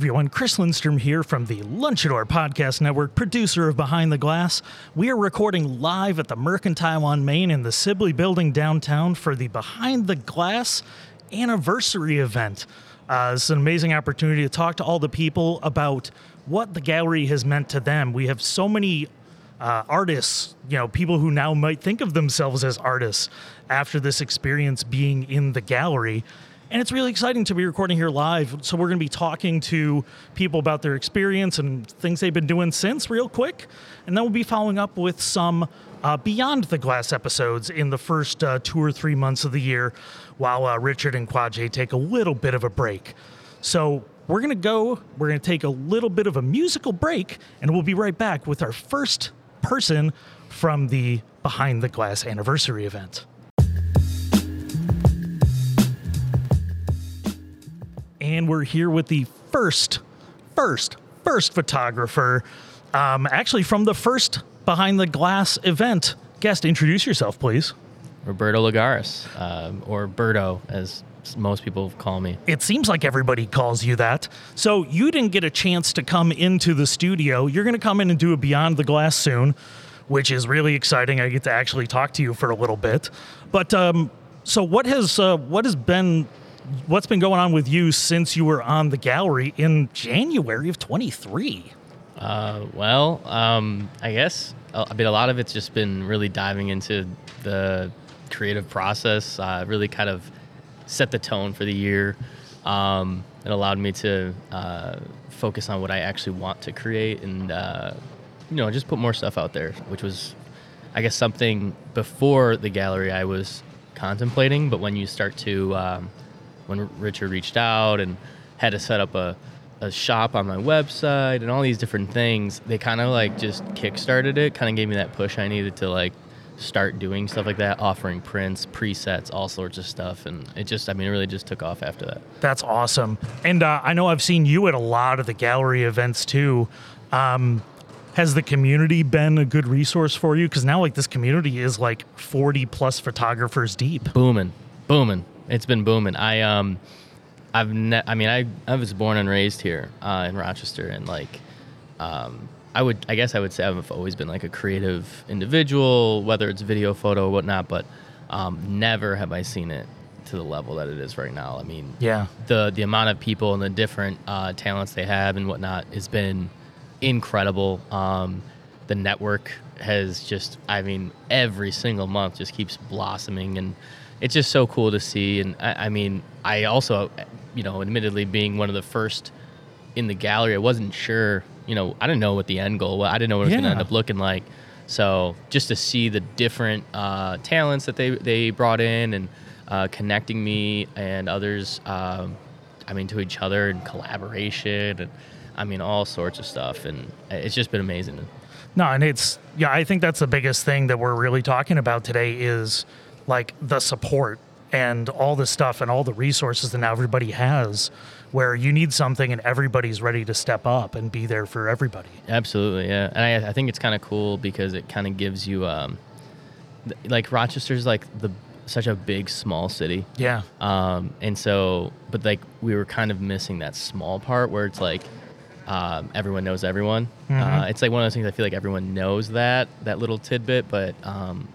everyone, Chris Lindstrom here from the Lunchador Podcast Network, producer of Behind the Glass. We are recording live at the Mercantile on Main in the Sibley Building downtown for the Behind the Glass anniversary event. Uh, it's an amazing opportunity to talk to all the people about what the gallery has meant to them. We have so many uh, artists, you know, people who now might think of themselves as artists after this experience being in the gallery. And it's really exciting to be recording here live. So we're going to be talking to people about their experience and things they've been doing since, real quick. And then we'll be following up with some uh, Beyond the Glass episodes in the first uh, two or three months of the year while uh, Richard and Quadjay take a little bit of a break. So we're going to go, we're going to take a little bit of a musical break, and we'll be right back with our first person from the Behind the Glass anniversary event. And we're here with the first, first, first photographer, um, actually from the first Behind the Glass event. Guest, introduce yourself, please. Roberto Lagares, um, or Berto, as most people call me. It seems like everybody calls you that. So you didn't get a chance to come into the studio. You're going to come in and do a Beyond the Glass soon, which is really exciting. I get to actually talk to you for a little bit. But um, so what has uh, what has been what's been going on with you since you were on the gallery in January of 23? Uh, well, um, I guess I mean a lot of it's just been really diving into the creative process. Uh, really kind of set the tone for the year. Um, it allowed me to uh, focus on what I actually want to create and uh, you know just put more stuff out there, which was I guess something before the gallery I was contemplating, but when you start to um, when Richard reached out and had to set up a, a shop on my website and all these different things, they kind of like just kickstarted it, kind of gave me that push I needed to like start doing stuff like that, offering prints, presets, all sorts of stuff. And it just, I mean, it really just took off after that. That's awesome. And uh, I know I've seen you at a lot of the gallery events too. Um, has the community been a good resource for you? Because now, like, this community is like 40 plus photographers deep. Booming, booming. It's been booming. I um, I've ne- I mean, I I was born and raised here uh, in Rochester, and like, um, I would I guess I would say I've always been like a creative individual, whether it's video, photo, or whatnot. But um, never have I seen it to the level that it is right now. I mean, yeah, the the amount of people and the different uh, talents they have and whatnot has been incredible. Um, the network has just, I mean, every single month just keeps blossoming and it's just so cool to see. And I, I, mean, I also, you know, admittedly being one of the first in the gallery, I wasn't sure, you know, I didn't know what the end goal was. I didn't know what it was yeah. going to end up looking like. So just to see the different uh, talents that they, they brought in and uh, connecting me and others, um, I mean, to each other and collaboration and I mean, all sorts of stuff. And it's just been amazing. No, and it's, yeah, I think that's the biggest thing that we're really talking about today is like the support and all the stuff and all the resources that now everybody has where you need something and everybody's ready to step up and be there for everybody. Absolutely, yeah. And I, I think it's kind of cool because it kind of gives you, um, th- like Rochester's like the such a big small city. Yeah. Um, and so, but like we were kind of missing that small part where it's like um, everyone knows everyone. Mm-hmm. Uh, it's like one of those things I feel like everyone knows that that little tidbit, but um,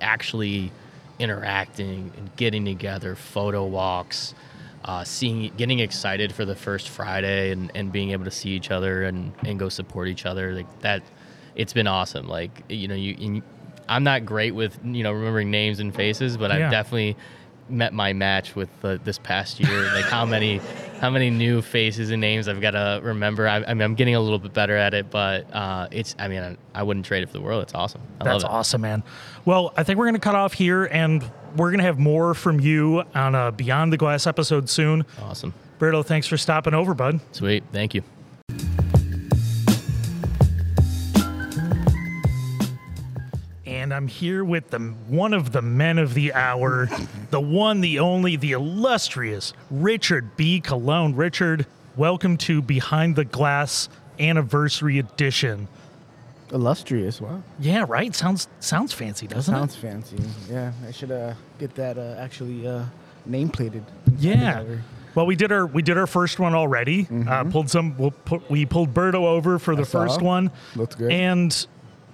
actually interacting and getting together, photo walks, uh, seeing, getting excited for the first Friday, and, and being able to see each other and, and go support each other. Like that, it's been awesome. Like you know, you, I'm not great with you know remembering names and faces, but yeah. I've definitely met my match with uh, this past year. like how many how many new faces and names I've got to remember. I, I, mean, I'm getting a little bit better at it, but uh, it's. I mean, I, I, wouldn't trade it for the world. It's awesome. I That's awesome, man. Well, I think we're gonna cut off here, and we're gonna have more from you on a Beyond the Glass episode soon. Awesome. Berto, thanks for stopping over, bud. Sweet. Thank you. And I'm here with the one of the men of the hour, the one, the only, the illustrious Richard B. Cologne. Richard, welcome to Behind the Glass Anniversary Edition. Illustrious, wow. Yeah, right. Sounds sounds fancy, doesn't sounds it? Sounds fancy. Yeah, I should uh, get that uh, actually uh, name plated. Yeah. Well, we did our we did our first one already. Uh, pulled some. We'll put, we pulled Berto over for the Mm-hmm. I saw. first one. Looked good. And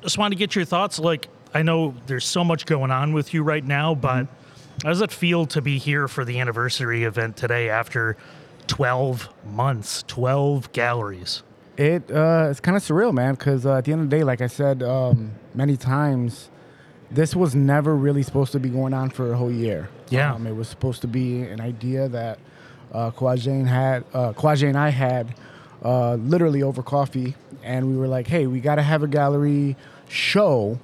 just wanted to get your thoughts. Like, I know there's so much going on with you right now, but Mm-hmm. how does it feel to be here for the anniversary event today after 12 months, 12 galleries? It uh, it's kind of surreal, man. Because uh, at the end of the day, like I said um, many times, this was never really supposed to be going on for a whole year. Yeah. um, it was supposed to be an idea that uh, Kwaje had, uh, and I had, uh, literally over coffee, and we were like, "Hey, we got to have a gallery show,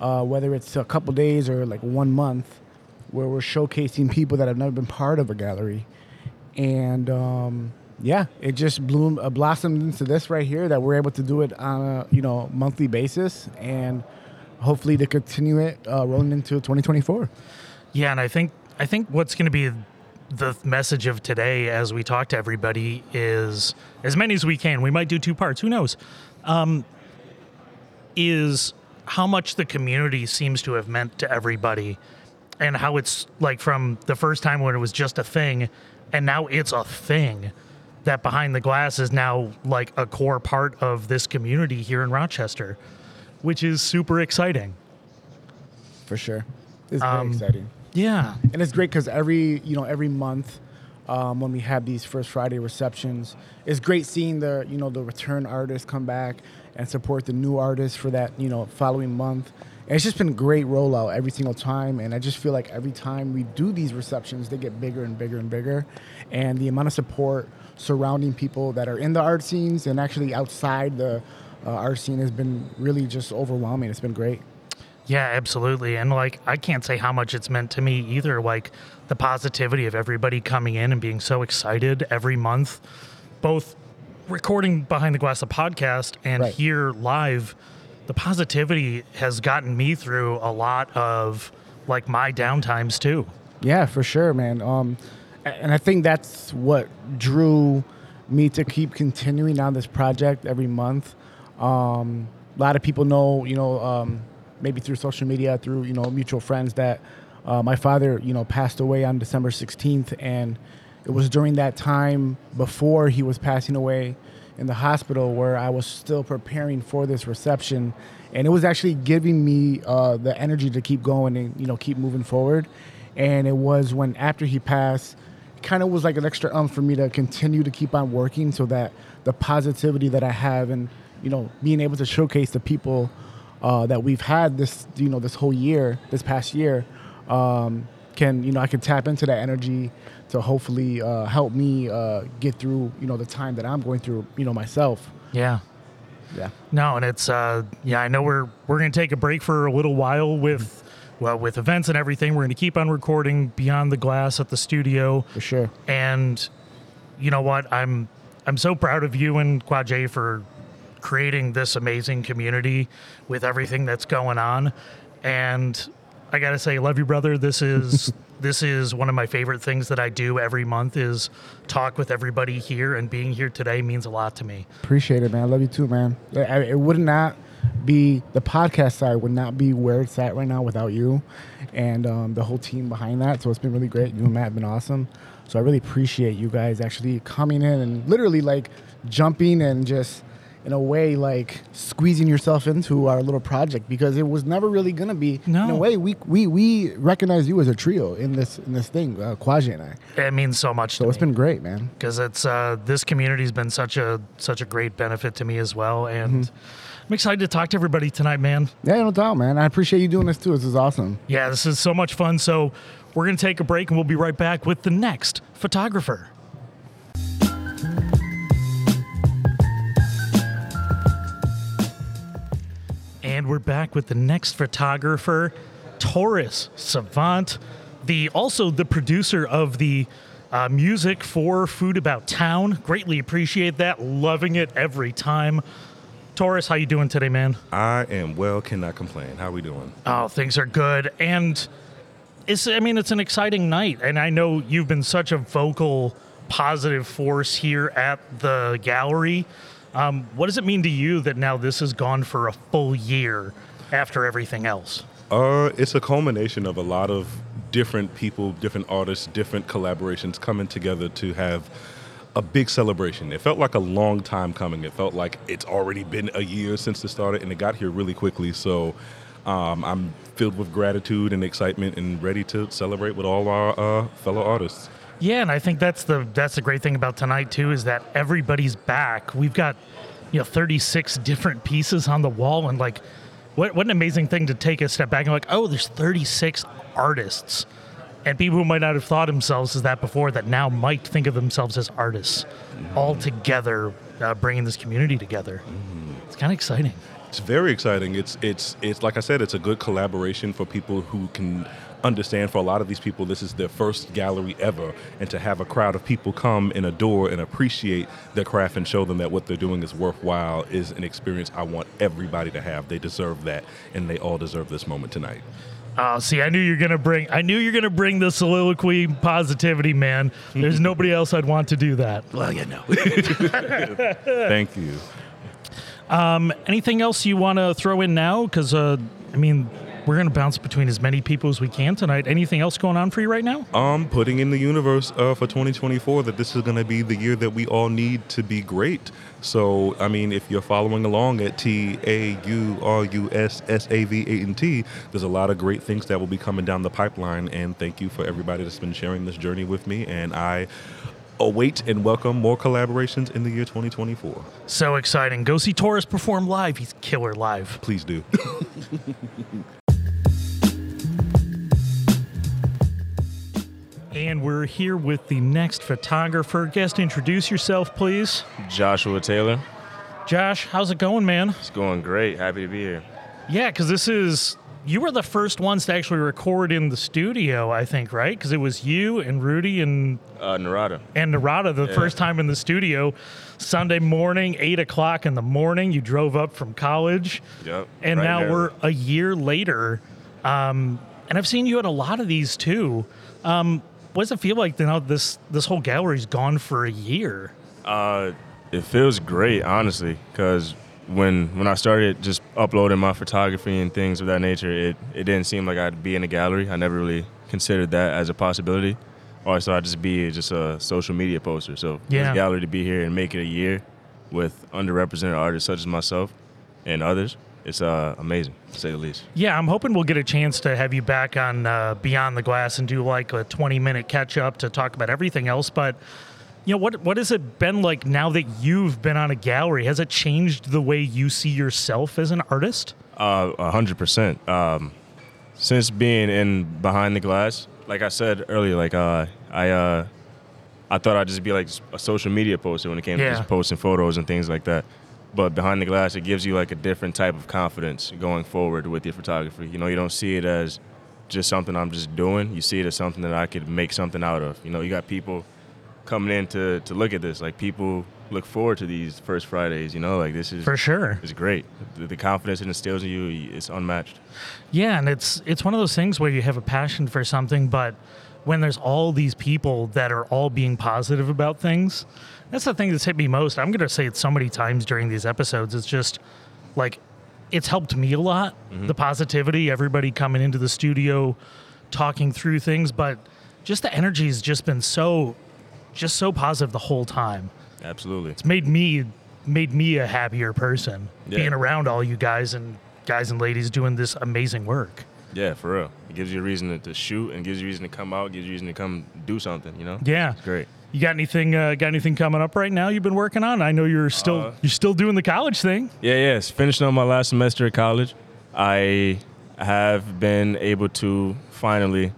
uh, whether it's a couple days or like one month, where we're showcasing people that have never been part of a gallery." and um, yeah, it just bloomed, uh, blossomed into this right here that we're able to do it on a you know monthly basis, and hopefully to continue it uh, rolling into 2024. Yeah, and I think I think what's going to be the message of today as we talk to everybody is as many as we can. We might do two parts. Who knows? Um, is how much the community seems to have meant to everybody, and how it's like from the first time when it was just a thing, and now it's a thing. That behind the glass is now like a core part of this community here in Rochester, which is super exciting. For sure, it's very Um, exciting. Yeah. and it's great because every you know every month um, when we have these first friday receptions it's great seeing the you know the return artists come back and support the new artists for that you know following month and it's just been great rollout every single time and i just feel like every time we do these receptions they get bigger and bigger and bigger and the amount of support surrounding people that are in the art scenes and actually outside the uh, art scene has been really just overwhelming it's been great Yeah, absolutely. And like, I can't say how much it's meant to me either. Like, the positivity of everybody coming in and being so excited every month, both recording Behind the Glass, a podcast, and Right. here live. The positivity has gotten me through a lot of like my downtimes too. Yeah, for sure, man. Um, and I think that's what drew me to keep continuing on this project every month. Um, a lot of people know, you know, um, maybe through social media, through you know mutual friends, that uh, my father, you know, passed away on December 16th, and it was during that time before he was passing away in the hospital where I was still preparing for this reception, and it was actually giving me uh, the energy to keep going and you know keep moving forward. And it was when after he passed, kind of was like an extra um for me to continue to keep on working, so that the positivity that I have and you know being able to showcase the people uh, that we've had this you know this whole year, this past year, um, can you know I can tap into that energy to hopefully uh, help me uh, get through you know the time that I'm going through you know myself. Yeah. Yeah. No, and it's uh yeah, I know we're we're gonna take a break for a little while with well with events and everything. We're gonna keep on recording beyond the glass at the studio. For sure. And you know what? I'm I'm so proud of you and Quadjay for creating this amazing community with everything that's going on. And I gotta say, love you, brother. This is this is one of my favorite things that I do every month is talk with everybody here and being here today means a lot to me. Appreciate it, man. I love you too, man. It would not be the podcast side would not be where it's at right now without you and um, the whole team behind that. So it's been really great. You and Matt have been awesome. So I really appreciate you guys actually coming in and literally like jumping and just in a way like squeezing yourself into our little project because it was never really gonna be. In a way, we we we recognize you as a trio in this in this thing, uh, Kwaji and I. It means so much So to it's me. been great, man. because it's uh, this community's been such a such a great benefit to me as well, and Mm-hmm. I'm excited to talk to everybody tonight, man. Yeah, no doubt, man. I appreciate you doing this too. This is awesome. Yeah, this is so much fun. So we're gonna take a break, and we'll be right back with the next photographer. And we're back with the next photographer, Taurus Savant, the also the producer of the uh, music for Food About Town. Greatly appreciate that. Loving it every time. Taurus, how you doing today, man? I am well, cannot complain. How are we doing? Oh, things are good. And it's I mean, it's an exciting night. And I know you've been such a vocal, positive force here at the gallery. Um, what does it mean to you that now this has gone for a full year after everything else? Uh, it's a culmination of a lot of different people, different artists, different collaborations coming together to have a big celebration. It felt like a long time coming. It felt like it's already been a year since it started, and it got here really quickly. So um, I'm filled with gratitude and excitement, and ready to celebrate with all our uh, fellow artists. Yeah, and I think that's the that's the great thing about tonight too is that everybody's back. We've got you know 36 different pieces on the wall, and like, what what an amazing thing to take a step back and like, oh, there's 36 artists, and people who might not have thought themselves as that before that now might think of themselves as artists, all together, uh, bringing this community together. It's kind of exciting. It's very exciting. It's it's it's like I said, it's a good collaboration for people who can understand for a lot of these people this is their first gallery ever and to have a crowd of people come and adore and appreciate their craft and show them that what they're doing is worthwhile is an experience I want everybody to have. They deserve that and they all deserve this moment tonight. Oh, see, I knew you're gonna bring. I knew you're gonna bring the soliloquy positivity, man. There's mm-hmm. nobody else I'd want to do that. Well, you know. Thank you. Um, anything else you want to throw in now? Because uh, I mean, we're gonna bounce between as many people as we can tonight. Anything else going on for you right now? I'm putting in the universe uh, for 2024 that this is going to be the year that we all need to be great. So, I mean, if you're following along at T A U R U S S A V A N T, there's a lot of great things that will be coming down the pipeline. And thank you for everybody that's been sharing this journey with me. And I await and welcome more collaborations in the year 2024. So exciting! Go see Taurus perform live. He's killer live. Please do. And we're here with the next photographer. Guest, introduce yourself, please. Joshua Taylor. Josh, how's it going, man? It's going great. Happy to be here. Yeah, because this is you were the first ones to actually record in the studio, I think, right? Because it was you and Rudy and Uh, Narada. and Narada the Yeah. first time in the studio. Sunday morning, eight o'clock in the morning, you drove up from college, Yep. and Right now there. we're a year later. Um, and I've seen you at a lot of these too. Um, what does it feel like now? This this whole gallery's gone for a year. Uh, it feels great, honestly, because when when I started just uploading my photography and things of that nature, it, it didn't seem like I'd be in a gallery. I never really considered that as a possibility. Or I thought I'd just be just a social media poster. So Yeah. this gallery to be here and make it a year with underrepresented artists such as myself and others, it's uh, amazing, to say the least. Yeah, I'm hoping we'll get a chance to have you back on uh, Beyond the Glass and do like a 20 minute catch up to talk about everything else. But you know what? What has it been like now that you've been on a gallery? Has it changed the way you see yourself as an artist? Uh, A hundred percent. Um, since being in behind the glass, like I said earlier, like uh, I uh, I thought I'd just be like a social media poster when it came Yeah. to just posting photos and things like that. But behind the glass, it gives you like a different type of confidence going forward with your photography. You know, you don't see it as just something I'm just doing. You see it as something that I could make something out of. You know, you got people coming in to, to look at this. Like people look forward to these first Fridays. You know, like this is For sure. it's great. The, the confidence it instills in you is unmatched. Yeah, and it's it's one of those things where you have a passion for something, but when there's all these people that are all being positive about things, that's the thing that's hit me most. I'm gonna say it so many times during these episodes. It's just like it's helped me a lot. Mm-hmm. The positivity, everybody coming into the studio, talking through things, but just the energy has just been so just so positive the whole time. Absolutely. It's made me made me a happier person Yeah. being around all you guys and guys and ladies doing this amazing work. Yeah, for real. It gives you a reason to, to shoot and gives you a reason to come out, gives you a reason to come do something, you know? Yeah. It's great. You got anything? Uh, got anything coming up right now? You've been working on? I know you're still Uh, you're still doing the college thing. Yeah, yeah. It's finishing up my last semester at college. I have been able to finally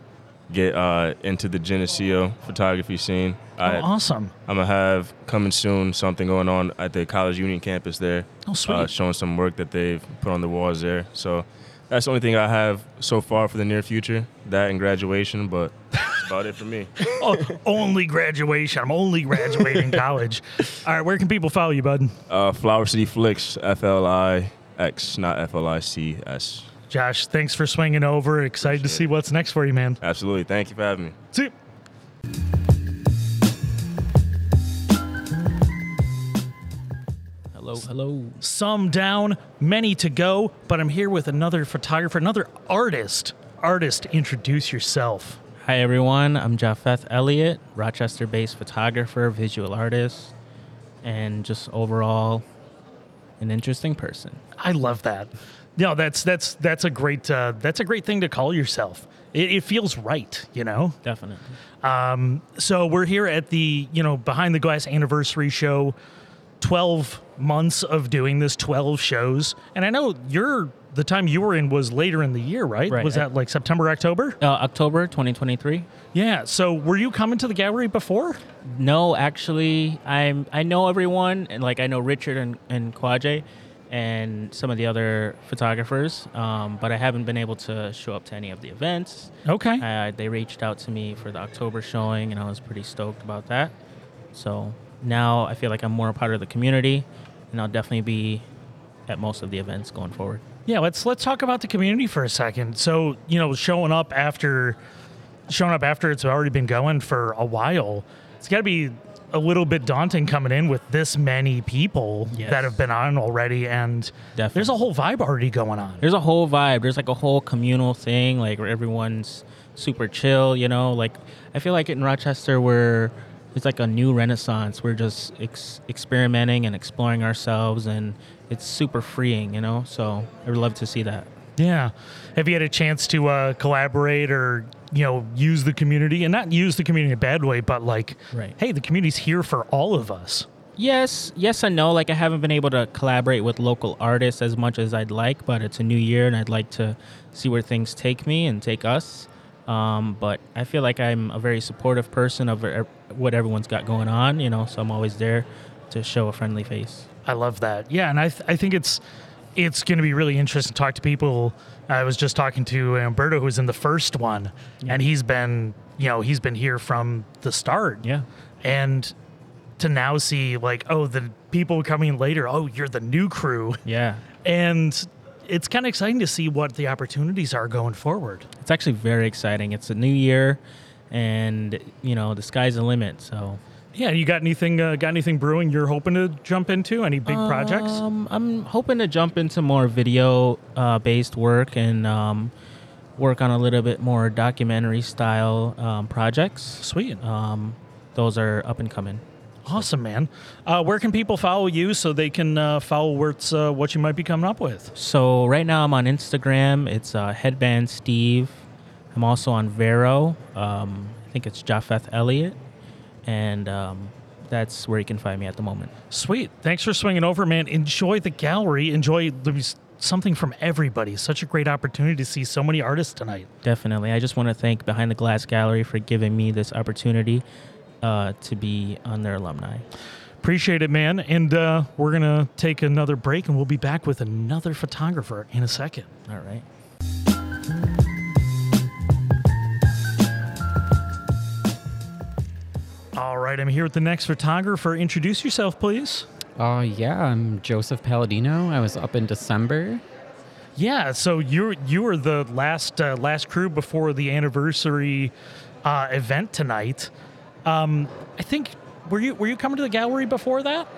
get uh, into the Geneseo photography scene. I, oh, awesome! I'm gonna have coming soon something going on at the College Union campus there. Oh, sweet. Uh, showing some work that they've put on the walls there. So that's the only thing I have so far for the near future. That and graduation, but that's about it for me. oh, only graduation. I'm only graduating college. All right, where can people follow you, bud? Uh, Flower City Flicks, F L I X, not F L I C S. Josh, thanks for swinging over. Excited to Appreciate see what's next for you, man. Absolutely. Thank you for having me. See. you. Hello, hello. Some down, many to go, but I'm here with another photographer, another artist. Artist, introduce yourself. Hi, everyone. I'm Japheth Elliott, Rochester based photographer, visual artist, and just overall an interesting person. I love that. No, that's that's that's a great uh, that's a great thing to call yourself. It, it feels right, you know. Definitely. Um, so we're here at the you know behind the glass anniversary show. Twelve months of doing this, twelve shows, and I know you're the time you were in was later in the year, right? Right. Was that like September, October? Uh, October 2023. Yeah. So were you coming to the gallery before? No, actually, I'm. I know everyone, and like I know Richard and and Kwaje, and some of the other photographers. Um, but I haven't been able to show up to any of the events. Okay. Uh, they reached out to me for the October showing, and I was pretty stoked about that. So now I feel like I'm more a part of the community, and I'll definitely be at most of the events going forward. Yeah, let's let's talk about the community for a second. So, you know, showing up after showing up after it's already been going for a while, it's got to be a little bit daunting coming in with this many people Yes. that have been on already and Definitely. there's a whole vibe already going on. There's a whole vibe. There's like a whole communal thing, like where everyone's super chill. You know, like I feel like in Rochester we're it's like a new renaissance. We're just ex- experimenting and exploring ourselves, and it's super freeing. You know, so I would love to see that. Yeah. Have you had a chance to uh, collaborate or, you know, use the community and not use the community in a bad way, but like, Right. hey, the community's here for all of us. Yes, yes and no. Like I haven't been able to collaborate with local artists as much as I'd like, but it's a new year and I'd like to see where things take me and take us. Um, but I feel like I'm a very supportive person of what everyone's got going on, you know. So I'm always there to show a friendly face. I love that. Yeah, and I th- I think it's it's going to be really interesting to talk to people. I was just talking to Umberto, who was in the first one, and he's been you know he's been here from the start. Yeah. and to now see like oh the people coming later, oh you're the new crew, Yeah. and it's kind of exciting to see what the opportunities are going forward. It's actually very exciting. It's a new year and you know, the sky's the limit. So Yeah, you got anything uh, got anything brewing you're hoping to jump into? Any big projects? Um, I'm hoping to jump into more video uh, based work and um, work on a little bit more documentary style um, projects. Sweet. Um, those are up and coming. Awesome, man. Uh, where can people follow you so they can uh, follow what's, uh, what you might be coming up with? So right now I'm on Instagram. It's uh, Headband Steve. I'm also on Vero. Um, I think it's Japheth Elliott, and um, that's where you can find me at the moment. Sweet. Thanks for swinging over, man. Enjoy the gallery. Enjoy there's something from everybody. Such a great opportunity to see so many artists tonight. Definitely. I just want to thank Behind the Glass Gallery for giving me this opportunity uh, to be on their alumni. Appreciate it, man. And uh, we're going to take another break and we'll be back with another photographer in a second. All right. All right, I'm here with the next photographer. Introduce yourself, please. Uh, yeah, I'm Joseph Palladino. I was up in December. Yeah, so you you were the last uh, last crew before the anniversary uh, event tonight. Um, I think were you were you coming to the gallery before that?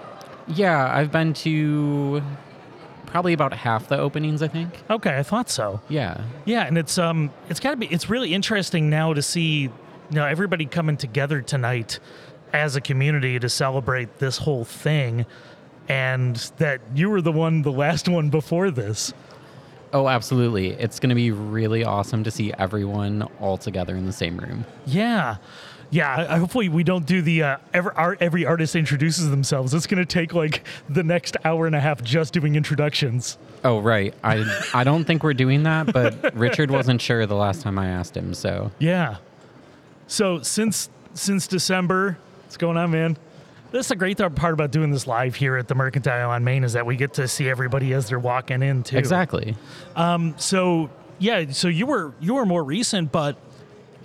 Yeah, I've been to probably about half the openings, I think. Okay, I thought so. Yeah. Yeah, and it's um it's got to be it's really interesting now to see you know everybody coming together tonight as a community to celebrate this whole thing and that you were the one the last one before this. Oh, absolutely. It's going to be really awesome to see everyone all together in the same room. Yeah. Yeah, hopefully we don't do the uh, every, our, every artist introduces themselves. It's going to take like the next hour and a half just doing introductions. Oh, right. I I don't think we're doing that, but Richard wasn't sure the last time I asked him, so Yeah. So since since December, what's going on, man? That's the great part about doing this live here at the Mercantile on Main is that we get to see everybody as they're walking in too. exactly. Um, so yeah, so you were you were more recent, but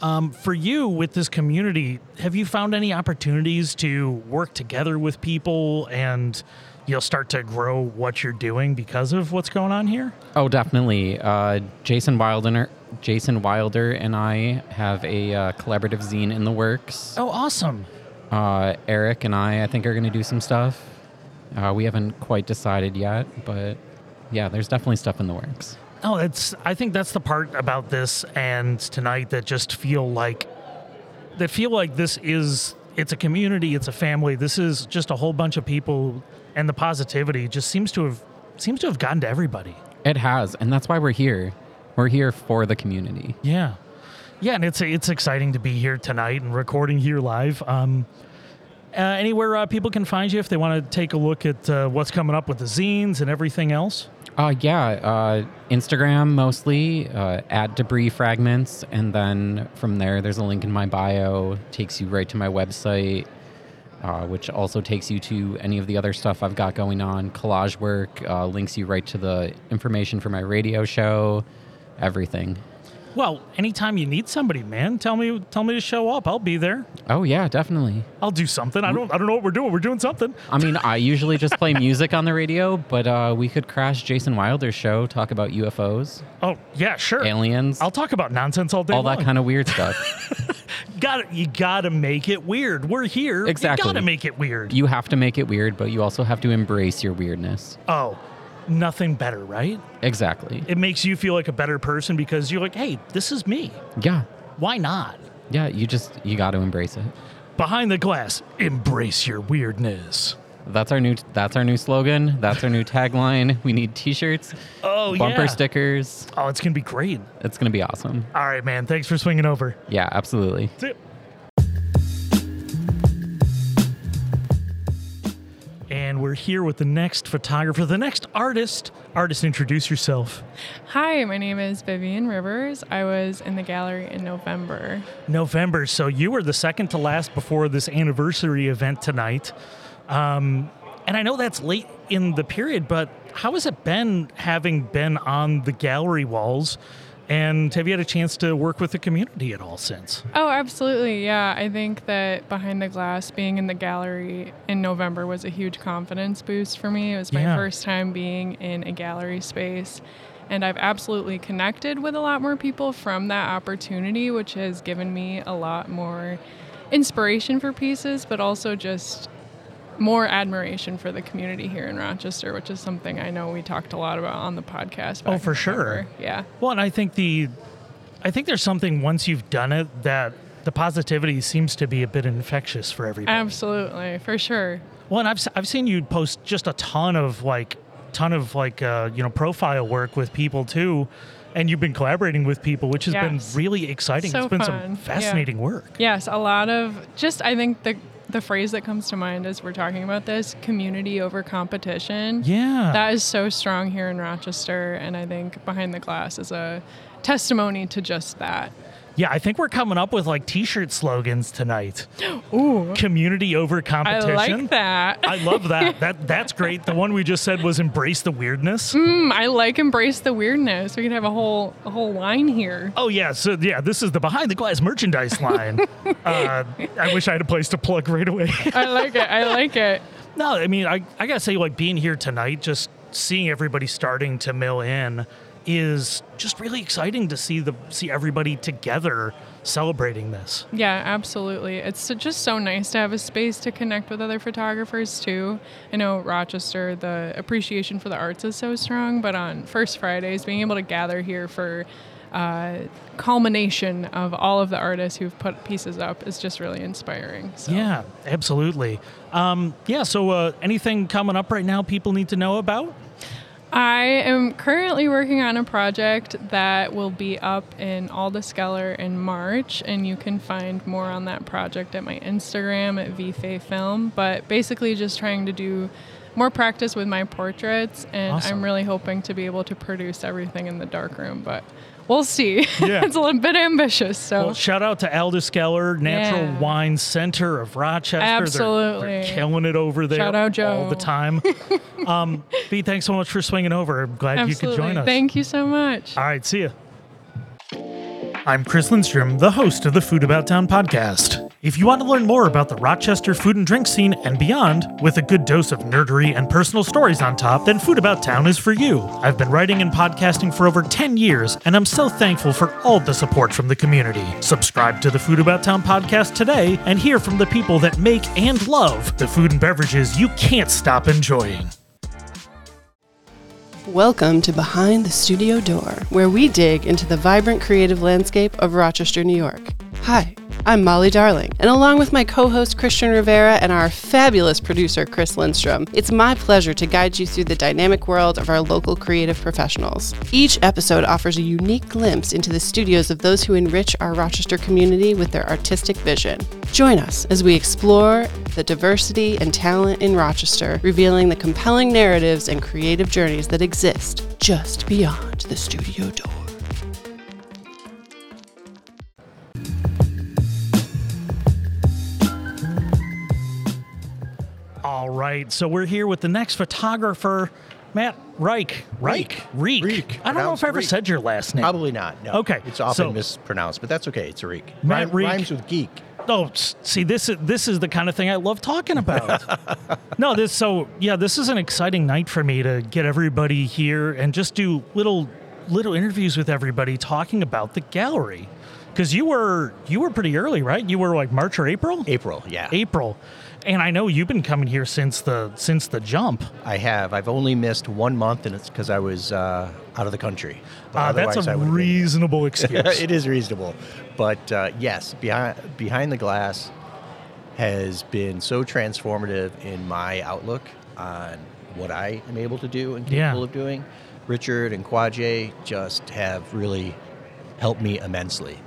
um, for you with this community, have you found any opportunities to work together with people and you'll start to grow what you're doing because of what's going on here? Oh, definitely. Uh, Jason Wilder, Jason Wilder, and I have a uh, collaborative zine in the works. Oh, awesome. Uh, Eric and I, I think, are going to do some stuff. Uh, we haven't quite decided yet, but yeah, there's definitely stuff in the works. Oh, it's. I think that's the part about this and tonight that just feel like that feel like this is. It's a community. It's a family. This is just a whole bunch of people, and the positivity just seems to have seems to have gotten to everybody. It has, and that's why we're here. We're here for the community. Yeah, yeah, and it's it's exciting to be here tonight and recording here live. Um, uh, anywhere uh, people can find you if they want to take a look at uh, what's coming up with the zines and everything else. Uh, yeah, uh, Instagram mostly uh, at debris fragments, and then from there, there's a link in my bio, takes you right to my website, uh, which also takes you to any of the other stuff I've got going on. Collage work uh, links you right to the information for my radio show, everything. Well, anytime you need somebody, man, tell me tell me to show up. I'll be there. Oh yeah, definitely. I'll do something. I don't I don't know what we're doing. We're doing something. I mean, I usually just play music on the radio, but uh, we could crash Jason Wilder's show, talk about UFOs, Oh yeah, sure. aliens, I'll talk about nonsense all day. all that kind of weird stuff. Got you. Got to make it weird. We're here. Exactly. You got to make it weird. you have to make it weird, but you also have to embrace your weirdness. oh, nothing better, right? Exactly. It makes you feel like a better person because you're like, hey, this is me. Yeah. Why not? Yeah, you just you got to embrace it. Behind the glass, embrace your weirdness. That's our new that's our new slogan. That's our new tagline. We need t-shirts, Oh bumper yeah. stickers. Oh, it's gonna be great. It's going to be awesome. All right, man. Thanks for swinging over. Yeah, absolutely. That's it. And we're here with the next photographer, the next artist. Artist, introduce yourself. Hi, my name is Vivian Rivers. I was in the gallery in November. November. So you were the second to last before this anniversary event tonight. Um, and I know that's late in the period, but how has it been having been on the gallery walls? And have you had a chance to work with the community at all since? Oh, absolutely. Yeah, I think that behind the glass, being in the gallery in November was a huge confidence boost for me. It was my Yeah. first time being in a gallery space. And I've absolutely connected with a lot more people from that opportunity, which has given me a lot more inspiration for pieces, but also just more admiration for the community here in Rochester, which is something I know we talked a lot about on the podcast. Oh, for sure. Yeah. Well, and I think the, I think there's something once you've done it that the positivity seems to be a bit infectious for everybody. Absolutely, for sure. Well, and I've, I've seen you post just a ton of like, ton of like, uh, you know, profile work with people too. And you've been collaborating with people, which has Yes. been really exciting. So it's been fun. some Yeah. fascinating work. Yes, a lot of just I think the the phrase that comes to mind as we're talking about this community over competition. Yeah. That is so strong here in Rochester and I think behind the glass is a testimony to just that. Yeah, I think we're coming up with like t-shirt slogans tonight. Ooh. Community over competition. I like that. I love that. That that's great. The one we just said was embrace the weirdness. Mm, I like embrace the weirdness. We could have a whole a whole line here. Oh yeah, so yeah, this is the behind the glass merchandise line. uh, I wish I had a place to plug right away. I like it. I like it. no, I mean, I, I gotta say, like being here tonight, just seeing everybody starting to mill in is just really exciting to see the see everybody together celebrating this. Yeah, absolutely. It's just so nice to have a space to connect with other photographers too. I know Rochester, the appreciation for the arts is so strong, but on First Fridays, being able to gather here for uh, culmination of all of the artists who've put pieces up is just really inspiring. So. Yeah, absolutely. Um, yeah, so uh, anything coming up right now people need to know about? I am currently working on a project that will be up in Aldiskeller in March, and you can find more on that project at my Instagram at VFA Film. But basically, just trying to do more practice with my portraits, and Awesome. I'm really hoping to be able to produce everything in the darkroom. But we'll see. Yeah. it's a little bit ambitious. So Well, shout out to Aldous Geller, Natural Yeah. Wine Center of Rochester. They're- They're, killing it over there Shout out, all the time. um, B, thanks so much for swinging over. I'm glad you could join us. thank you so much. All right, see ya. I'm Chris Lindstrom, the host of the Food About Town podcast. If you want to learn more about the Rochester food and drink scene and beyond, with a good dose of nerdery and personal stories on top, then Food About Town is for you. I've been writing and podcasting for over 10 years, and I'm so thankful for all the support from the community. Subscribe to the Food About Town podcast today and hear from the people that make and love the food and beverages you can't stop enjoying. Welcome to Behind the Studio Door, where we dig into the vibrant creative landscape of Rochester, New York. Hi, I'm Molly Darling, and along with my co host Christian Rivera and our fabulous producer Chris Lindstrom, it's my pleasure to guide you through the dynamic world of our local creative professionals. Each episode offers a unique glimpse into the studios of those who enrich our Rochester community with their artistic vision. Join us as we explore the diversity and talent in Rochester, revealing the compelling narratives and creative journeys that exist just beyond the studio door. Right, so we're here with the next photographer, Matt Reich. Reich. Reich. Reich. I don't know if I ever Reich. said your last name. Probably not. No. Okay, It's often so- mispronounced, but that's okay. It's a reek. Matt Rhyme- Reek. Rhymes with geek. Oh, s- see, this is this is the kind of thing I love talking about. no, this so yeah, this is an exciting night for me to get everybody here and just do little little interviews with everybody talking about the gallery. Because you were you were pretty early, right? You were like March or April. April, yeah. April, and I know you've been coming here since the since the jump. I have. I've only missed one month, and it's because I was uh, out of the country. Uh, that's a would've been here. reasonable excuse. it is reasonable. But uh, yes, behind, behind the glass has been so transformative in my outlook on what I am able to do and Yeah. capable of doing. Richard and Quadjay just have really helped me immensely.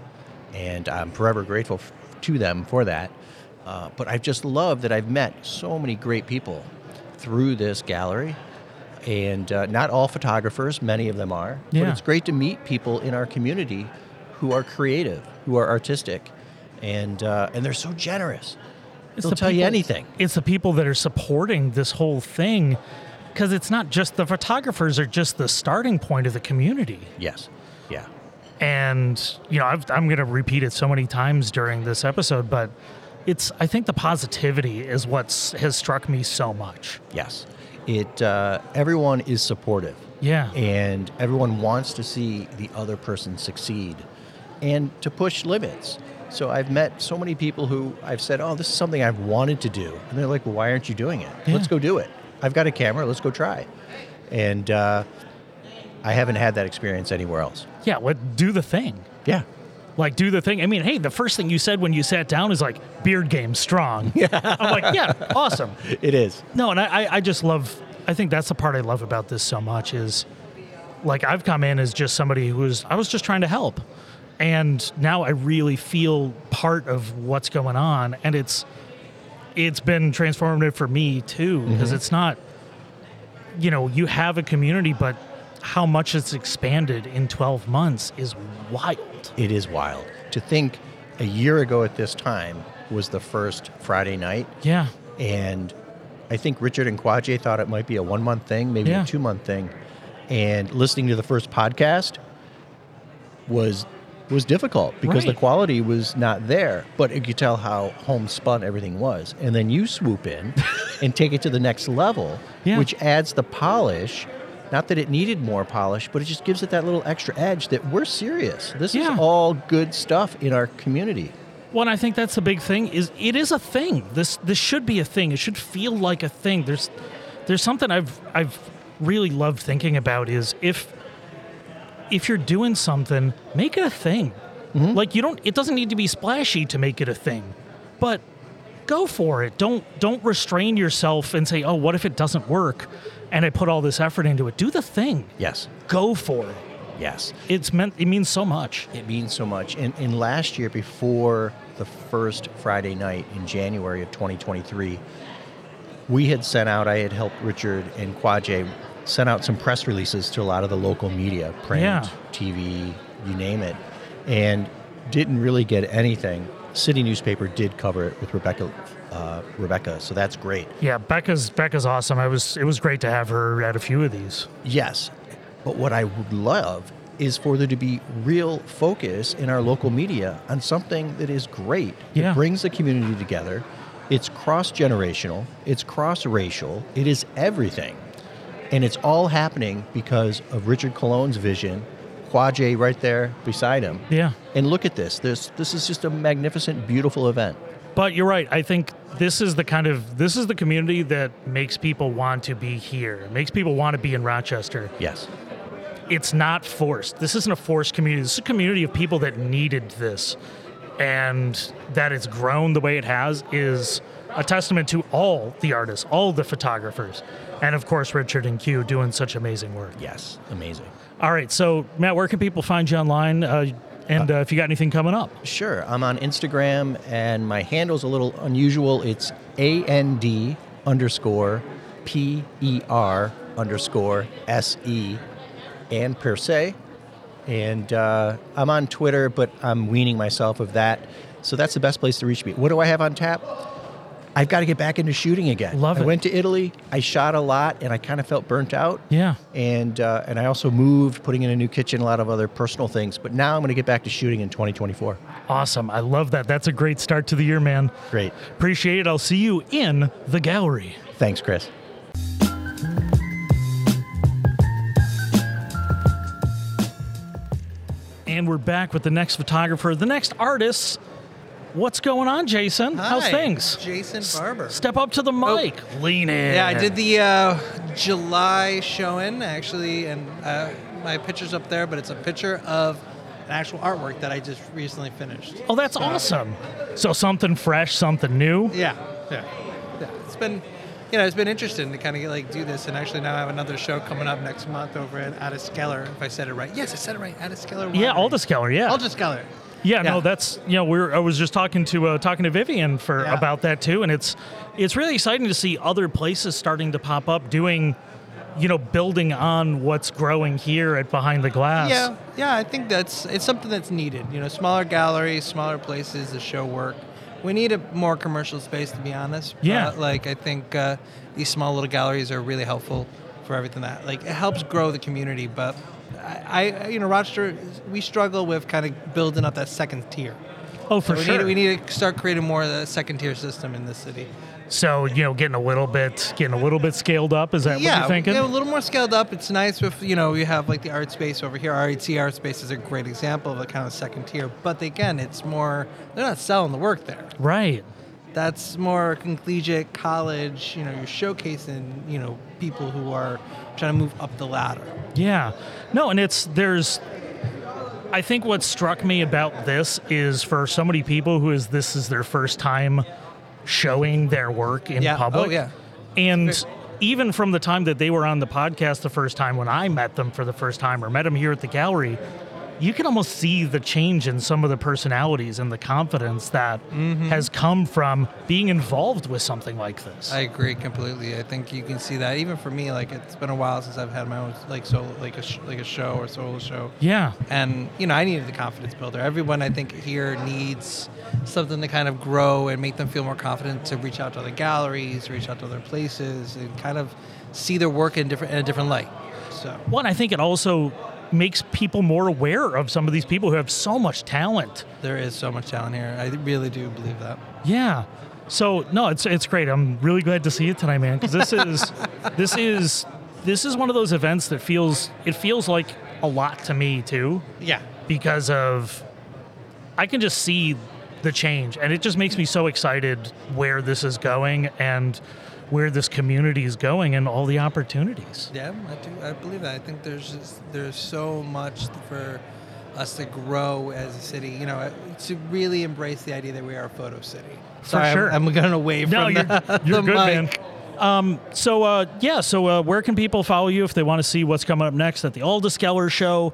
And I'm forever grateful f- to them for that. Uh, but I've just loved that I've met so many great people through this gallery. And uh, not all photographers, many of them are. But Yeah. it's great to meet people in our community who are creative, who are artistic, and, uh, and they're so generous. It's They'll the tell you anything. It's the people that are supporting this whole thing because it's not just the photographers are just the starting point of the community. Yes. Yeah. And, you know, I've, I'm going to repeat it so many times during this episode, but it's, I think the positivity is what has struck me so much. Yes. It uh, everyone is supportive. Yeah. And everyone wants to see the other person succeed and to push limits. So I've met so many people who I've said, "Oh, this is something I've wanted to do," and they're like, "Well, why aren't you doing it? Let's go do it. I've got a camera. Let's go try." And uh, I haven't had that experience anywhere else. Yeah. What, do the thing. Yeah. Like, do the thing. I mean, hey, the first thing you said when you sat down is like, beard game strong. Yeah. I'm like, yeah, awesome. It is. No, and I, I- just love. I think that's the part I love about this so much is, like, I've come in as just somebody who was I was just trying to help, and now I really feel part of what's going on, and it's it's been transformative for me too because mm-hmm. it's not, you know, you have a community, but how much it's expanded in 12 months is wild. It is wild to think. A year ago at this time was the first Friday night Yeah. and I think Richard and Quadjay thought it might be a one month thing, maybe Yeah. a two month thing. And listening to the first podcast was was difficult because the quality was not there, but you could tell how homespun everything was. And then you swoop in and take it to the next level, Yeah. which adds the polish. Not that it needed more polish, but it just gives it that little extra edge that we're serious. This Yeah. is all good stuff in our community. Well, I think that's the big thing is it is a thing. This this should be a thing. It should feel like a thing. There's there's something I've I've really loved thinking about is if if you're doing something, make it a thing. Mm-hmm. Like you don't it doesn't need to be splashy to make it a thing. But go for it. Don't don't restrain yourself and say, "Oh, what if it doesn't work?" And I put all this effort into it. Do the thing. Yes. Go for it. Yes. It's meant it means so much. It means so much. And, and last year, before the first Friday night in January of 2023, we had sent out, I had helped Richard and Quadjay sent out some press releases to a lot of the local media, print, Yeah. TV, you name it, and didn't really get anything. City newspaper did cover it with Rebecca, uh, Rebecca, so that's great. Yeah, Becca's Becca's awesome. I was it was great to have her at a few of these. Yes. But what I would love is for there to be real focus in our local media on something that is great. Yeah. It brings the community together. It's cross generational, it's cross racial, it is everything. And it's all happening because of Richard Cologne's vision, Quadjay right there beside him. Yeah. And look at this. This this is just a magnificent, beautiful event. But you're right. I think this is the kind of this is the community that makes people want to be here. It makes people want to be in Rochester. Yes. It's not forced. This isn't a forced community. This is a community of people that needed this. And that it's grown the way it has is a testament to all the artists, all the photographers, and of course Richard and Q doing such amazing work. Yes. Amazing. All right, so Matt, where can people find you online? Uh, and uh, if you got anything coming up, Sure. I'm on Instagram, and my handle's a little unusual. It's A N D underscore P E R underscore S E and per se. And uh, I'm on Twitter, but I'm weaning myself of that. So that's the best place to reach me. What do I have on tap? I've got to get back into shooting again. Love I it. went to Italy. I shot a lot, and I kind of felt burnt out. yeah, And uh, and I also moved, putting in a new kitchen, a lot of other personal things. But now I'm going to get back to shooting in 2024. awesome. I love that. That's a great start to the year, man. Great. Appreciate it. I'll see you in the gallery. Thanks, Chris. And we're back with the next photographer, the next artist. What's going on, Jason? How's things? Jason Barber. Step up to the mic. Lean in. Yeah, I did the uh, July showing actually, and uh, my picture's up there, but it's a picture of an actual artwork that I just recently finished. Oh, that's awesome. So something fresh, something new. Yeah, yeah, yeah. It's been, you know, it's been interesting to kind of like do this, and actually now I have another show coming up next month over at Addiskeller. If I said it right, yes, I said it right. Addiskeller. Yeah. Alderskeller, yeah. Alderskeller. Yeah, no, that's you know we're I was just talking to uh, talking to Vivian for Yeah. about that too, and it's it's really exciting to see other places starting to pop up doing, you know, building on what's growing here at Behind the Glass. Yeah, yeah, I think that's it's something that's needed. You know, smaller galleries, smaller places to show work. We need a more commercial space, to be honest. Yeah. But, like I think uh, these small little galleries are really helpful for everything that like it helps grow the community. But I, you know, Rochester, we struggle with kind of building up that second tier. Oh, for So we sure. need we need to start creating more of the second tier system in the city. so you know, getting a little bit getting a little bit scaled up. Is that yeah, what you're thinking? yeah, a little more scaled up. It's nice with you know you have like the art space over here. RIT art space is a great example of a kind of second tier. But again, it's more they're not selling the work there. right. That's more collegiate college. You know, you're showcasing you know people who are trying to move up the ladder. Yeah. No, and it's there's I think what struck me about this is for so many people who is this is their first time showing their work in Yeah. Oh, public. yeah. And even from the time that they were on the podcast the first time when I met them for the first time or met them here at the gallery, you can almost see the change in some of the personalities and the confidence that Mm-hmm. has come from being involved with something like this. I agree completely. I think you can see that even for me. Like it's been a while since I've had my own like solo like a sh- like a show or solo show. yeah. and you know i needed the confidence builder everyone i think here needs something to kind of grow and make them feel more confident to reach out to other galleries reach out to other places and kind of see their work in different in a different light so One, I think it also makes people more aware of some of these people who have so much talent. there is so much talent here i really do believe that Yeah. So no, it's it's great. I'm really glad to see you tonight, man. Because this is this is this is one of those events that feels it feels like a lot to me too, yeah because of I can just see the change, and it just makes me so excited where this is going and where this community is going and all the opportunities. yeah i do i believe that i think there's just there's so much for us to grow as a city you know to really embrace the idea that we are a photo city Sorry, I'm- sure. i'm, going away No, from you're, the, you're the good, mic. man. Um, so uh, yeah, so uh, where can people follow you if they want to see what's coming up next at the Aldous Geller show?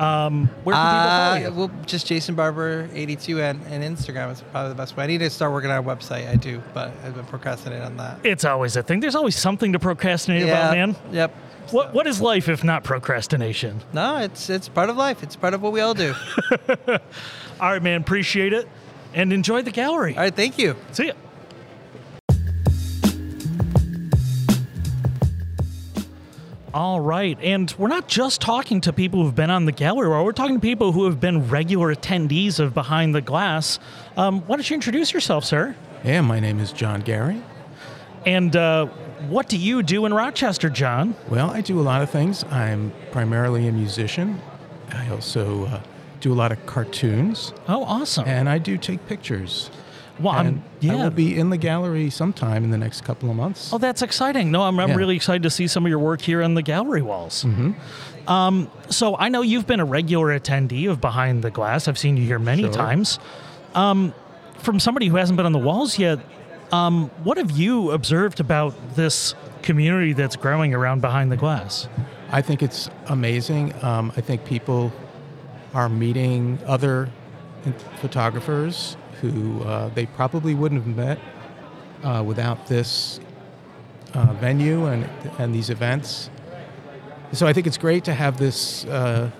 Um, where can people follow Uh, you? well, just Jason Barber eighty two and, and Instagram is probably the best way. I need to start working on a website. I do, but I've been procrastinating on that. It's always a thing. There's always something to procrastinate about, man. Yep. What what is life if not procrastination? No, it's it's part of life. It's part of what we all do. All right, man. Appreciate it, and enjoy the gallery. all right. Thank you. See ya. All right, and we're not just talking to people who've been on the gallery wall. We're talking to people who have been regular attendees of Behind the Glass. Um, why don't you introduce yourself, sir? Yeah, my name is John Gary. And uh, what do you do in Rochester, John? Well, I do a lot of things. I'm primarily a musician. I also uh, do a lot of cartoons, Oh, awesome. and I do take pictures. Well, I'm- and I yeah. will be in the gallery sometime in the next couple of months. Oh, that's exciting. No, I'm, I'm Yeah. really excited to see some of your work here on the gallery walls. Mhm. Um, so I know you've been a regular attendee of Behind the Glass. I've seen you here many Sure. times. Um, from somebody who hasn't been on the walls yet, um, what have you observed about this community that's growing around Behind the Glass? I think it's amazing. Um, I think people are meeting other photographers who uh, they probably wouldn't have met uh, without this uh, venue and and these events. So I think it's great to have this uh,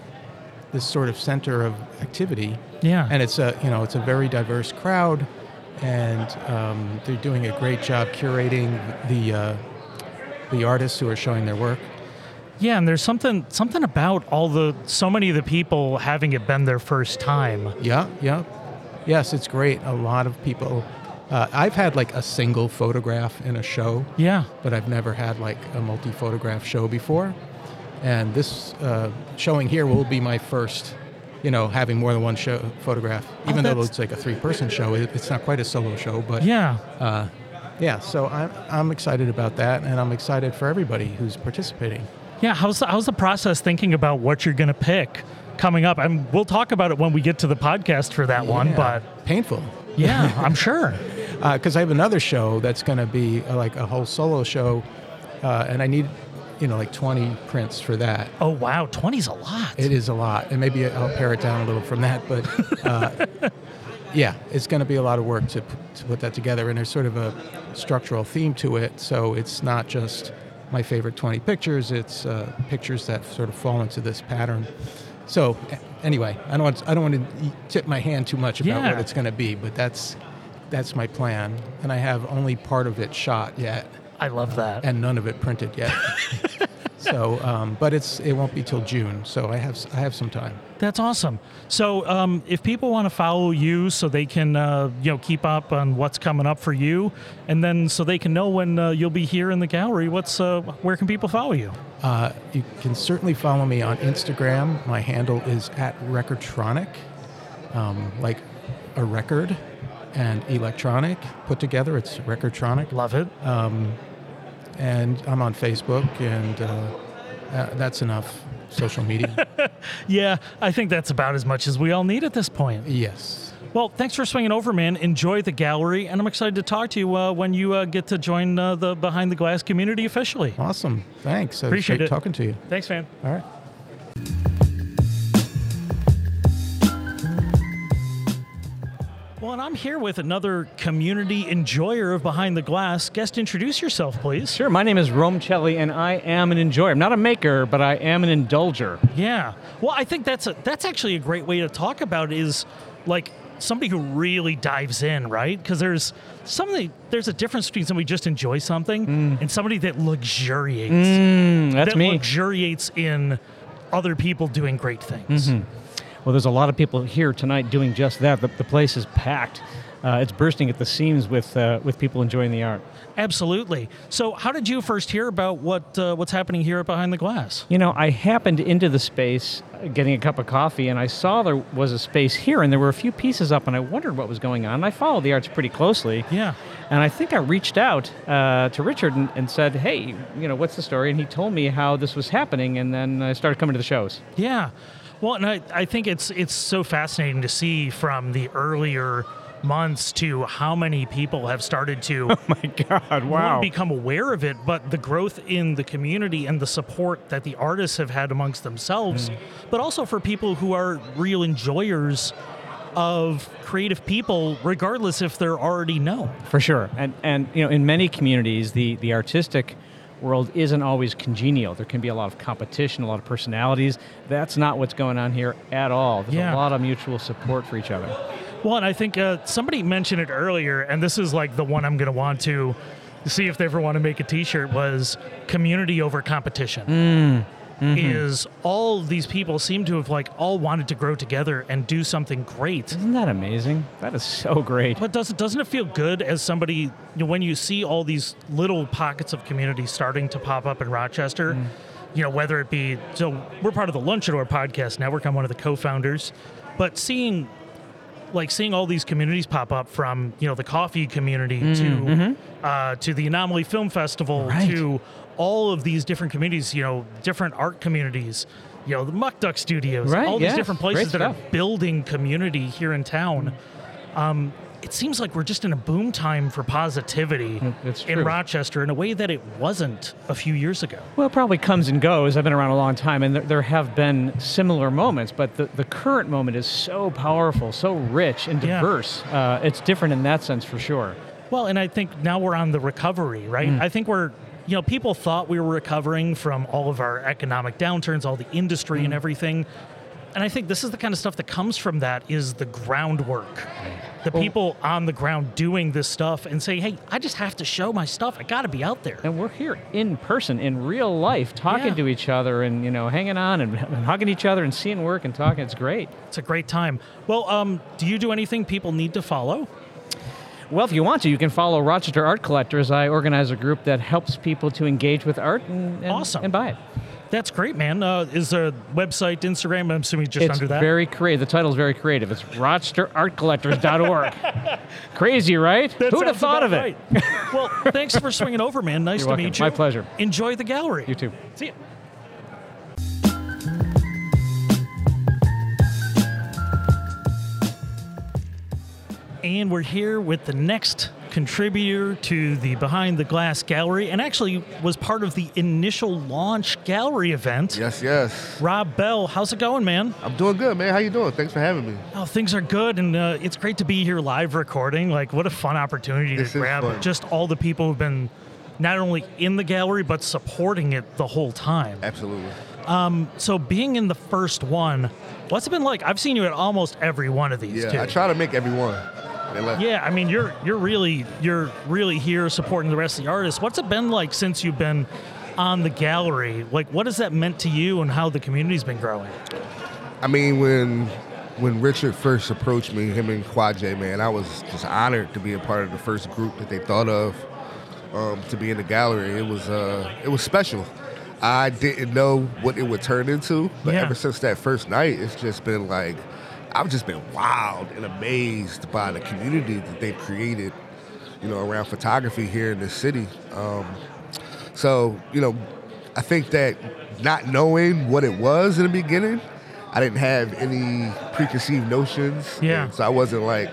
this sort of center of activity. Yeah. and it's a you know it's a very diverse crowd, and um, they're doing a great job curating the uh, the artists who are showing their work. Yeah, and there's something something about all the so many of the people having it been their first time. Yeah, yeah. Yes, it's great. A lot of people. Uh, I've had like a single photograph in a show. Yeah. But I've never had like a multi photograph show before. And this uh, showing here will be my first, you know, having more than one show photograph. Oh, Even though that's- it's like a three person show, it, it's not quite a solo show. But Yeah. Uh, yeah, so I'm, I'm excited about that. And I'm excited for everybody who's participating. Yeah, how's the, how's the process thinking about what you're going to pick coming up? And we'll talk about it when we get to the podcast for that one, but painful. Yeah, I'm sure. Because I have another show that's going to be uh, like a whole solo show, uh, and I need, you know, like 20 prints for that. Oh wow, 20's a lot. It is a lot, and maybe I'll pare it down a little from that, but uh, yeah, it's going to be a lot of work to p- to put that together. And there's sort of a structural theme to it, so it's not just my favorite 20 pictures; it's uh, pictures that sort of fall into this pattern. So anyway, I don't want I don't want to tip my hand too much about Yeah. what it's going to be, but that's that's my plan, and I have only part of it shot yet. I love that, and none of it printed yet. so, um, but it's it won't be till June, so I have I have some time. That's awesome. So, um, if people want to follow you, so they can uh, you know keep up on what's coming up for you, and then so they can know when uh, you'll be here in the gallery, what's uh, where can people follow you? Uh, you can certainly follow me on Instagram. My handle is at Recordtronic, um, like a record and electronic put together. It's Recordtronic. Love it. Um, and I'm on Facebook, and uh, uh, that's enough social media. Yeah, I think that's about as much as we all need at this point. Yes. Well, thanks for swinging over, man. Enjoy the gallery, and I'm excited to talk to you uh, when you uh, get to join uh, the Behind the Glass community officially. awesome. Thanks. Appreciate it. talking to you. Thanks, man. All right. I'm here with another community enjoyer of Behind the Glass. Guest, introduce yourself, please. Sure, my name is Rome Celli, and I am an enjoyer. I'm not a maker, but I am an indulger. Yeah. Well, I think that's a, that's actually a great way to talk about it is like somebody who really dives in, right? Because there's something there's a difference between somebody just enjoys something and somebody that luxuriates. Mm, that's that me. luxuriates in other people doing great things. Mhm. Well, there's a lot of people here tonight doing just that. The, the place is packed. Uh, it's bursting at the seams with uh, with people enjoying the art. Absolutely. So, how did you first hear about what uh, what's happening here at Behind the Glass? You know, I happened into the space uh, getting a cup of coffee, and I saw there was a space here, and there were a few pieces up, and I wondered what was going on. And I followed the arts pretty closely. Yeah. And I think I reached out uh, to Richard and, and said, "Hey, you know, what's the story?" And he told me how this was happening, and then I started coming to the shows. Yeah. Well, and I, I think it's it's so fascinating to see from the earlier months to how many people have started to oh my god wow. become aware of it but the growth in the community and the support that the artists have had amongst themselves Mm. but also for people who are real enjoyers of creative people regardless if they're already known. For sure, and and you know, in many communities, the the artistic world isn't always congenial. There can be a lot of competition, a lot of personalities. That's not what's going on here at all. There's Yeah. a lot of mutual support for each other. Well, and I think uh, somebody mentioned it earlier, and this is like the one I'm going to want to see if they ever want to make a T-shirt was community over competition. Mm. Mhm. Is all these people seem to have like all wanted to grow together and do something great. Isn't that amazing? That is so great. But does it doesn't it feel good as somebody you know, when you see all these little pockets of community starting to pop up in Rochester? Mm. You know, whether it be so we're part of the Lunchador Podcast Network. I'm one of the co-founders, but seeing like seeing all these communities pop up from you know the coffee community Mhm. to uh, to the Anomaly Film Festival Right. to all of these different communities, you know, different art communities, you know, the Muck Duck Studios, Right, all these yeah. different places that are building community here in town. Um, it seems like we're just in a boom time for positivity It's in. Rochester in a way that it wasn't a few years ago. Well, it probably comes and goes. I've been around a long time, and there, there have been similar moments, but the, the current moment is so powerful, so rich and Yeah. diverse. Uh, it's different in that sense for sure. Well, and I think now we're on the recovery, right? Mm. I think we're, you know, people thought we were recovering from all of our economic downturns, all the industry Mm. and everything. And I think this is the kind of stuff that comes from that is the groundwork. The people on the ground doing this stuff and say, hey, I just have to show my stuff. I got to be out there. And we're here in person, in real life, talking Yeah. to each other and, you know, hanging on and, and hugging each other and seeing work and talking. It's great. It's a great time. Well, um, do you do anything people need to follow? Well, if you want to, you can follow Rochester Art Collectors. I organize a group that helps people to engage with art and, and, Awesome. and buy it. That's great, man. Uh, is there a website, Instagram? I'm assuming just it's under that. very creative. The title is very creative. It's rochesterartcollectors.org. Crazy, right? That Who'd have thought of it? right. well, thanks for swinging over, man. Nice You're to welcome. meet you. My pleasure. Enjoy the gallery. You too. See ya. And we're here with the next contributor to the Behind the Glass Gallery and actually was part of the initial launch gallery event. Yes, yes. Rob Bell, how's it going, man? I'm doing good, man. How you doing? Thanks for having me. Oh, things are good, and uh, it's great to be here live recording. Like, what a fun opportunity This to grab fun. just all the people who've been not only in the gallery but supporting it the whole time. Absolutely. Um, so being in the first one, what's it been like? I've seen you at almost every one of these. Yeah, too. I try to make everyone. They let- Yeah, I mean you're you're really you're really here supporting the rest of the artists. What's it been like since you've been on the gallery? Like, what has that meant to you, and how the community's been growing? I mean, when when Richard first approached me, him and Quadjay, man, I was just honored to be a part of the first group that they thought of um, to be in the gallery. It was uh, it was special. I didn't know what it would turn into, but Yeah. ever since that first night, it's just been like I've just been wild and amazed by the community that they've created, you know, around photography here in the city. Um, so, you know, I think that not knowing what it was in the beginning, I didn't have any preconceived notions. Yeah. So I wasn't like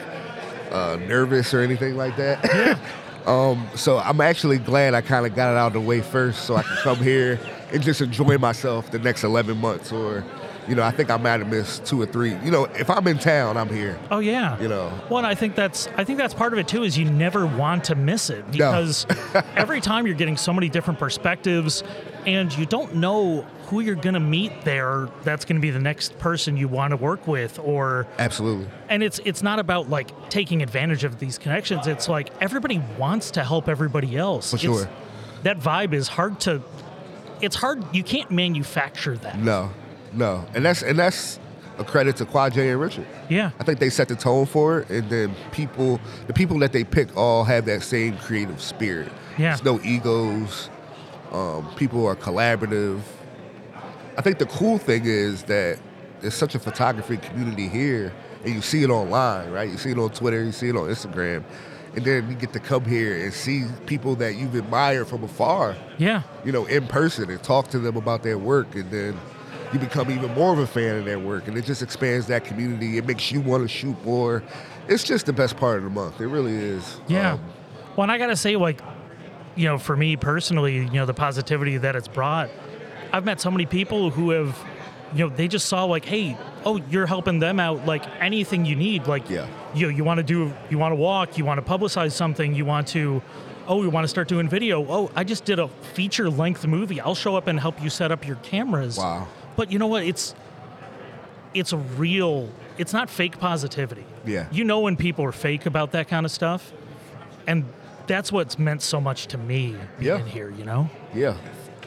uh, nervous or anything like that. um, so I'm actually glad I kind of got it out of the way first so I can come here and just enjoy myself the next 11 months or, you know, I think I might have missed two or three. You know, if I'm in town, I'm here. Oh yeah. You know. Well, and I think that's I think that's part of it too. Is you never want to miss it because every time you're getting so many different perspectives, and you don't know who you're going to meet there. That's going to be the next person you want to work with, or Absolutely. and it's it's not about like taking advantage of these connections. It's like everybody wants to help everybody else. For It's- sure. that vibe is hard to. It's hard. You can't manufacture that. No, no, and that's and that's a credit to Quadjay and Richard. Yeah. I think they set the tone for it, and then people, the people that they pick, all have that same creative spirit. Yeah. There's no egos. Um, people are collaborative. I think the cool thing is that there's such a photography community here, and you see it online, right? You see it on Twitter, you see it on Instagram, and then you get to come here and see people that you've admired from afar Yeah. you know, in person and talk to them about their work, and then you become even more of a fan of their work, and it just expands that community. It makes you want to shoot more. It's just the best part of the month. It really is. Yeah. Um, well, and I got to say, like, you know, for me personally, you know, the positivity that it's brought, I've met so many people who have, you know, they just saw like, hey, oh, you're helping them out. Like anything you need, like, Yeah. you you want to do, you want to walk, you want to publicize something, you want to, oh, you want to start doing video. Oh, I just did a feature length movie. I'll show up and help you set up your cameras. Wow. But you know what? It's it's a real. It's not fake positivity. Yeah. You know when people are fake about that kind of stuff, and that's what's meant so much to me being Yeah. here. You know. yeah.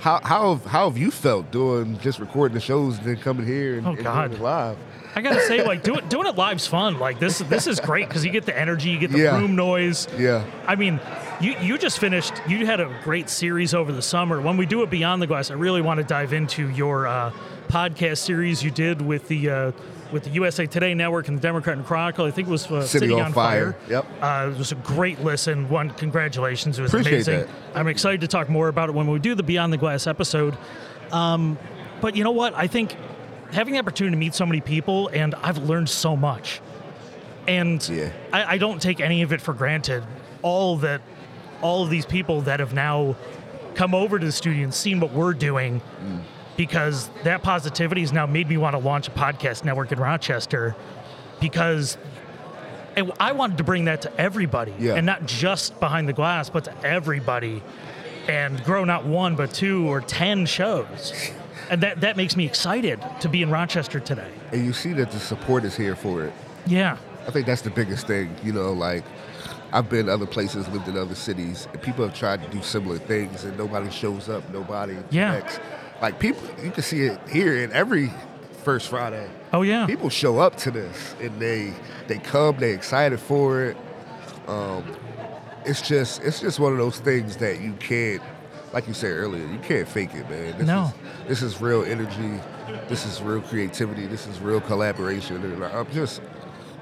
How how have, how have you felt doing just recording the shows and then coming here and, Oh, and doing God. it live? I gotta say, like doing doing it live's fun. Like this this is great because you get the energy, you get the Yeah. room noise. Yeah. I mean, You you just finished. You had a great series over the summer. When we do a Beyond the Glass, I really want to dive into your uh, podcast series you did with the. Uh, with the USA Today Network and the Democrat and Chronicle, I think it was uh, City on Fire. Yep. Uh, it was a great listen. One, congratulations. It was Appreciate amazing. that. I'm excited to talk more about it when we do the Beyond the Glass episode. Um, but you know what? I think having the opportunity to meet so many people, and I've learned so much. And I, I don't take any of it for granted. All that, all of these people that have now come over to the studio and seen what we're doing, because that positivity has now made me want to launch a podcast network in Rochester, because and I wanted to bring that to everybody, Yeah. and not just behind the glass, but to everybody, and grow not one but two or ten shows, and that that makes me excited to be in Rochester today. And you see that the support is here for it. Yeah, I think that's the biggest thing. You know, like I've been other places, lived in other cities, and people have tried to do similar things, and nobody shows up. Nobody Yeah. connects. Like people, you can see it here in every first Friday. Oh yeah, people show up to this, and they they come, they excited for it. Um, it's just it's just one of those things that you can't, like you said earlier, you can't fake it, man. This No. is, this is real energy. This is real creativity. This is real collaboration, and I'm just,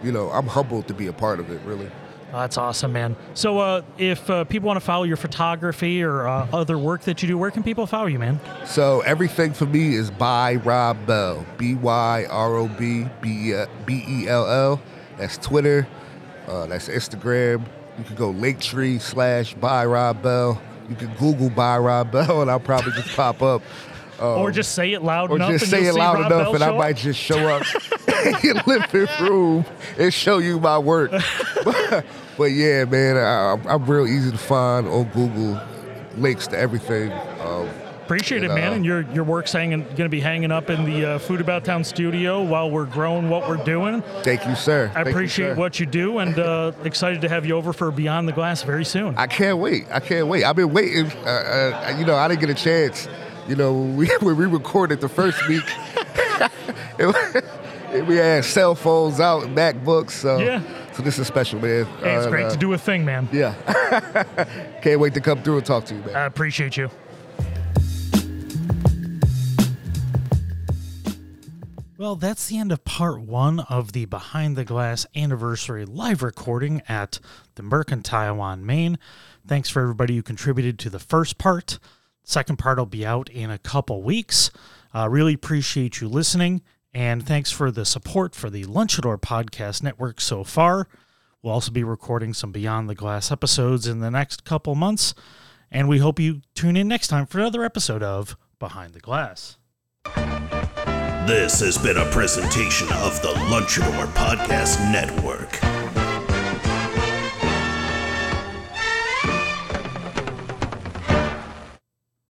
you know, I'm humbled to be a part of it. Really. Oh, that's awesome, man. So, uh, if uh, people want to follow your photography or uh, other work that you do, where can people follow you, man? So everything for me is by Rob Bell. B Y R O B B E L L. That's Twitter. Uh, that's Instagram. You can go Linktree slash by Rob Bell. You can Google by Rob Bell, and I'll probably just pop up. Um, or just say it loud or enough. just and say it loud enough, Bell and I might just show up in your living room and show you my work. but, but yeah, man, I, I'm- I'm real easy to find on Google. Links to everything. Um, Appreciate it, man. uh, And your your work's hanging, going to be hanging up in the uh, Food About Town studio while we're growing what we're doing. Thank you, sir. I Thank you, appreciate sir. what you do, and uh, excited to have you over for Beyond the Glass very soon. I can't wait. I can't wait. I've been waiting. Uh, uh, you know, I didn't get a chance. You know, when we, when we recorded the first week, it- we had cell phones out, and MacBooks. So, Yeah. so this is special, man. Hey, it's Uh, great uh, to do a thing, man. Yeah. can't wait to come through and talk to you, man. I appreciate you. Well, that's the end of part one of the Behind the Glass anniversary live recording at the Mercantile on Main. Thanks for everybody who contributed to the first part. Second part will be out in a couple weeks. Uh, really appreciate you listening, and thanks for the support for the Lunchador Podcast Network so far. We'll also be recording some Beyond the Glass episodes in the next couple months, and we hope you tune in next time for another episode of Behind the Glass. This has been a presentation of the Lunchador Podcast Network.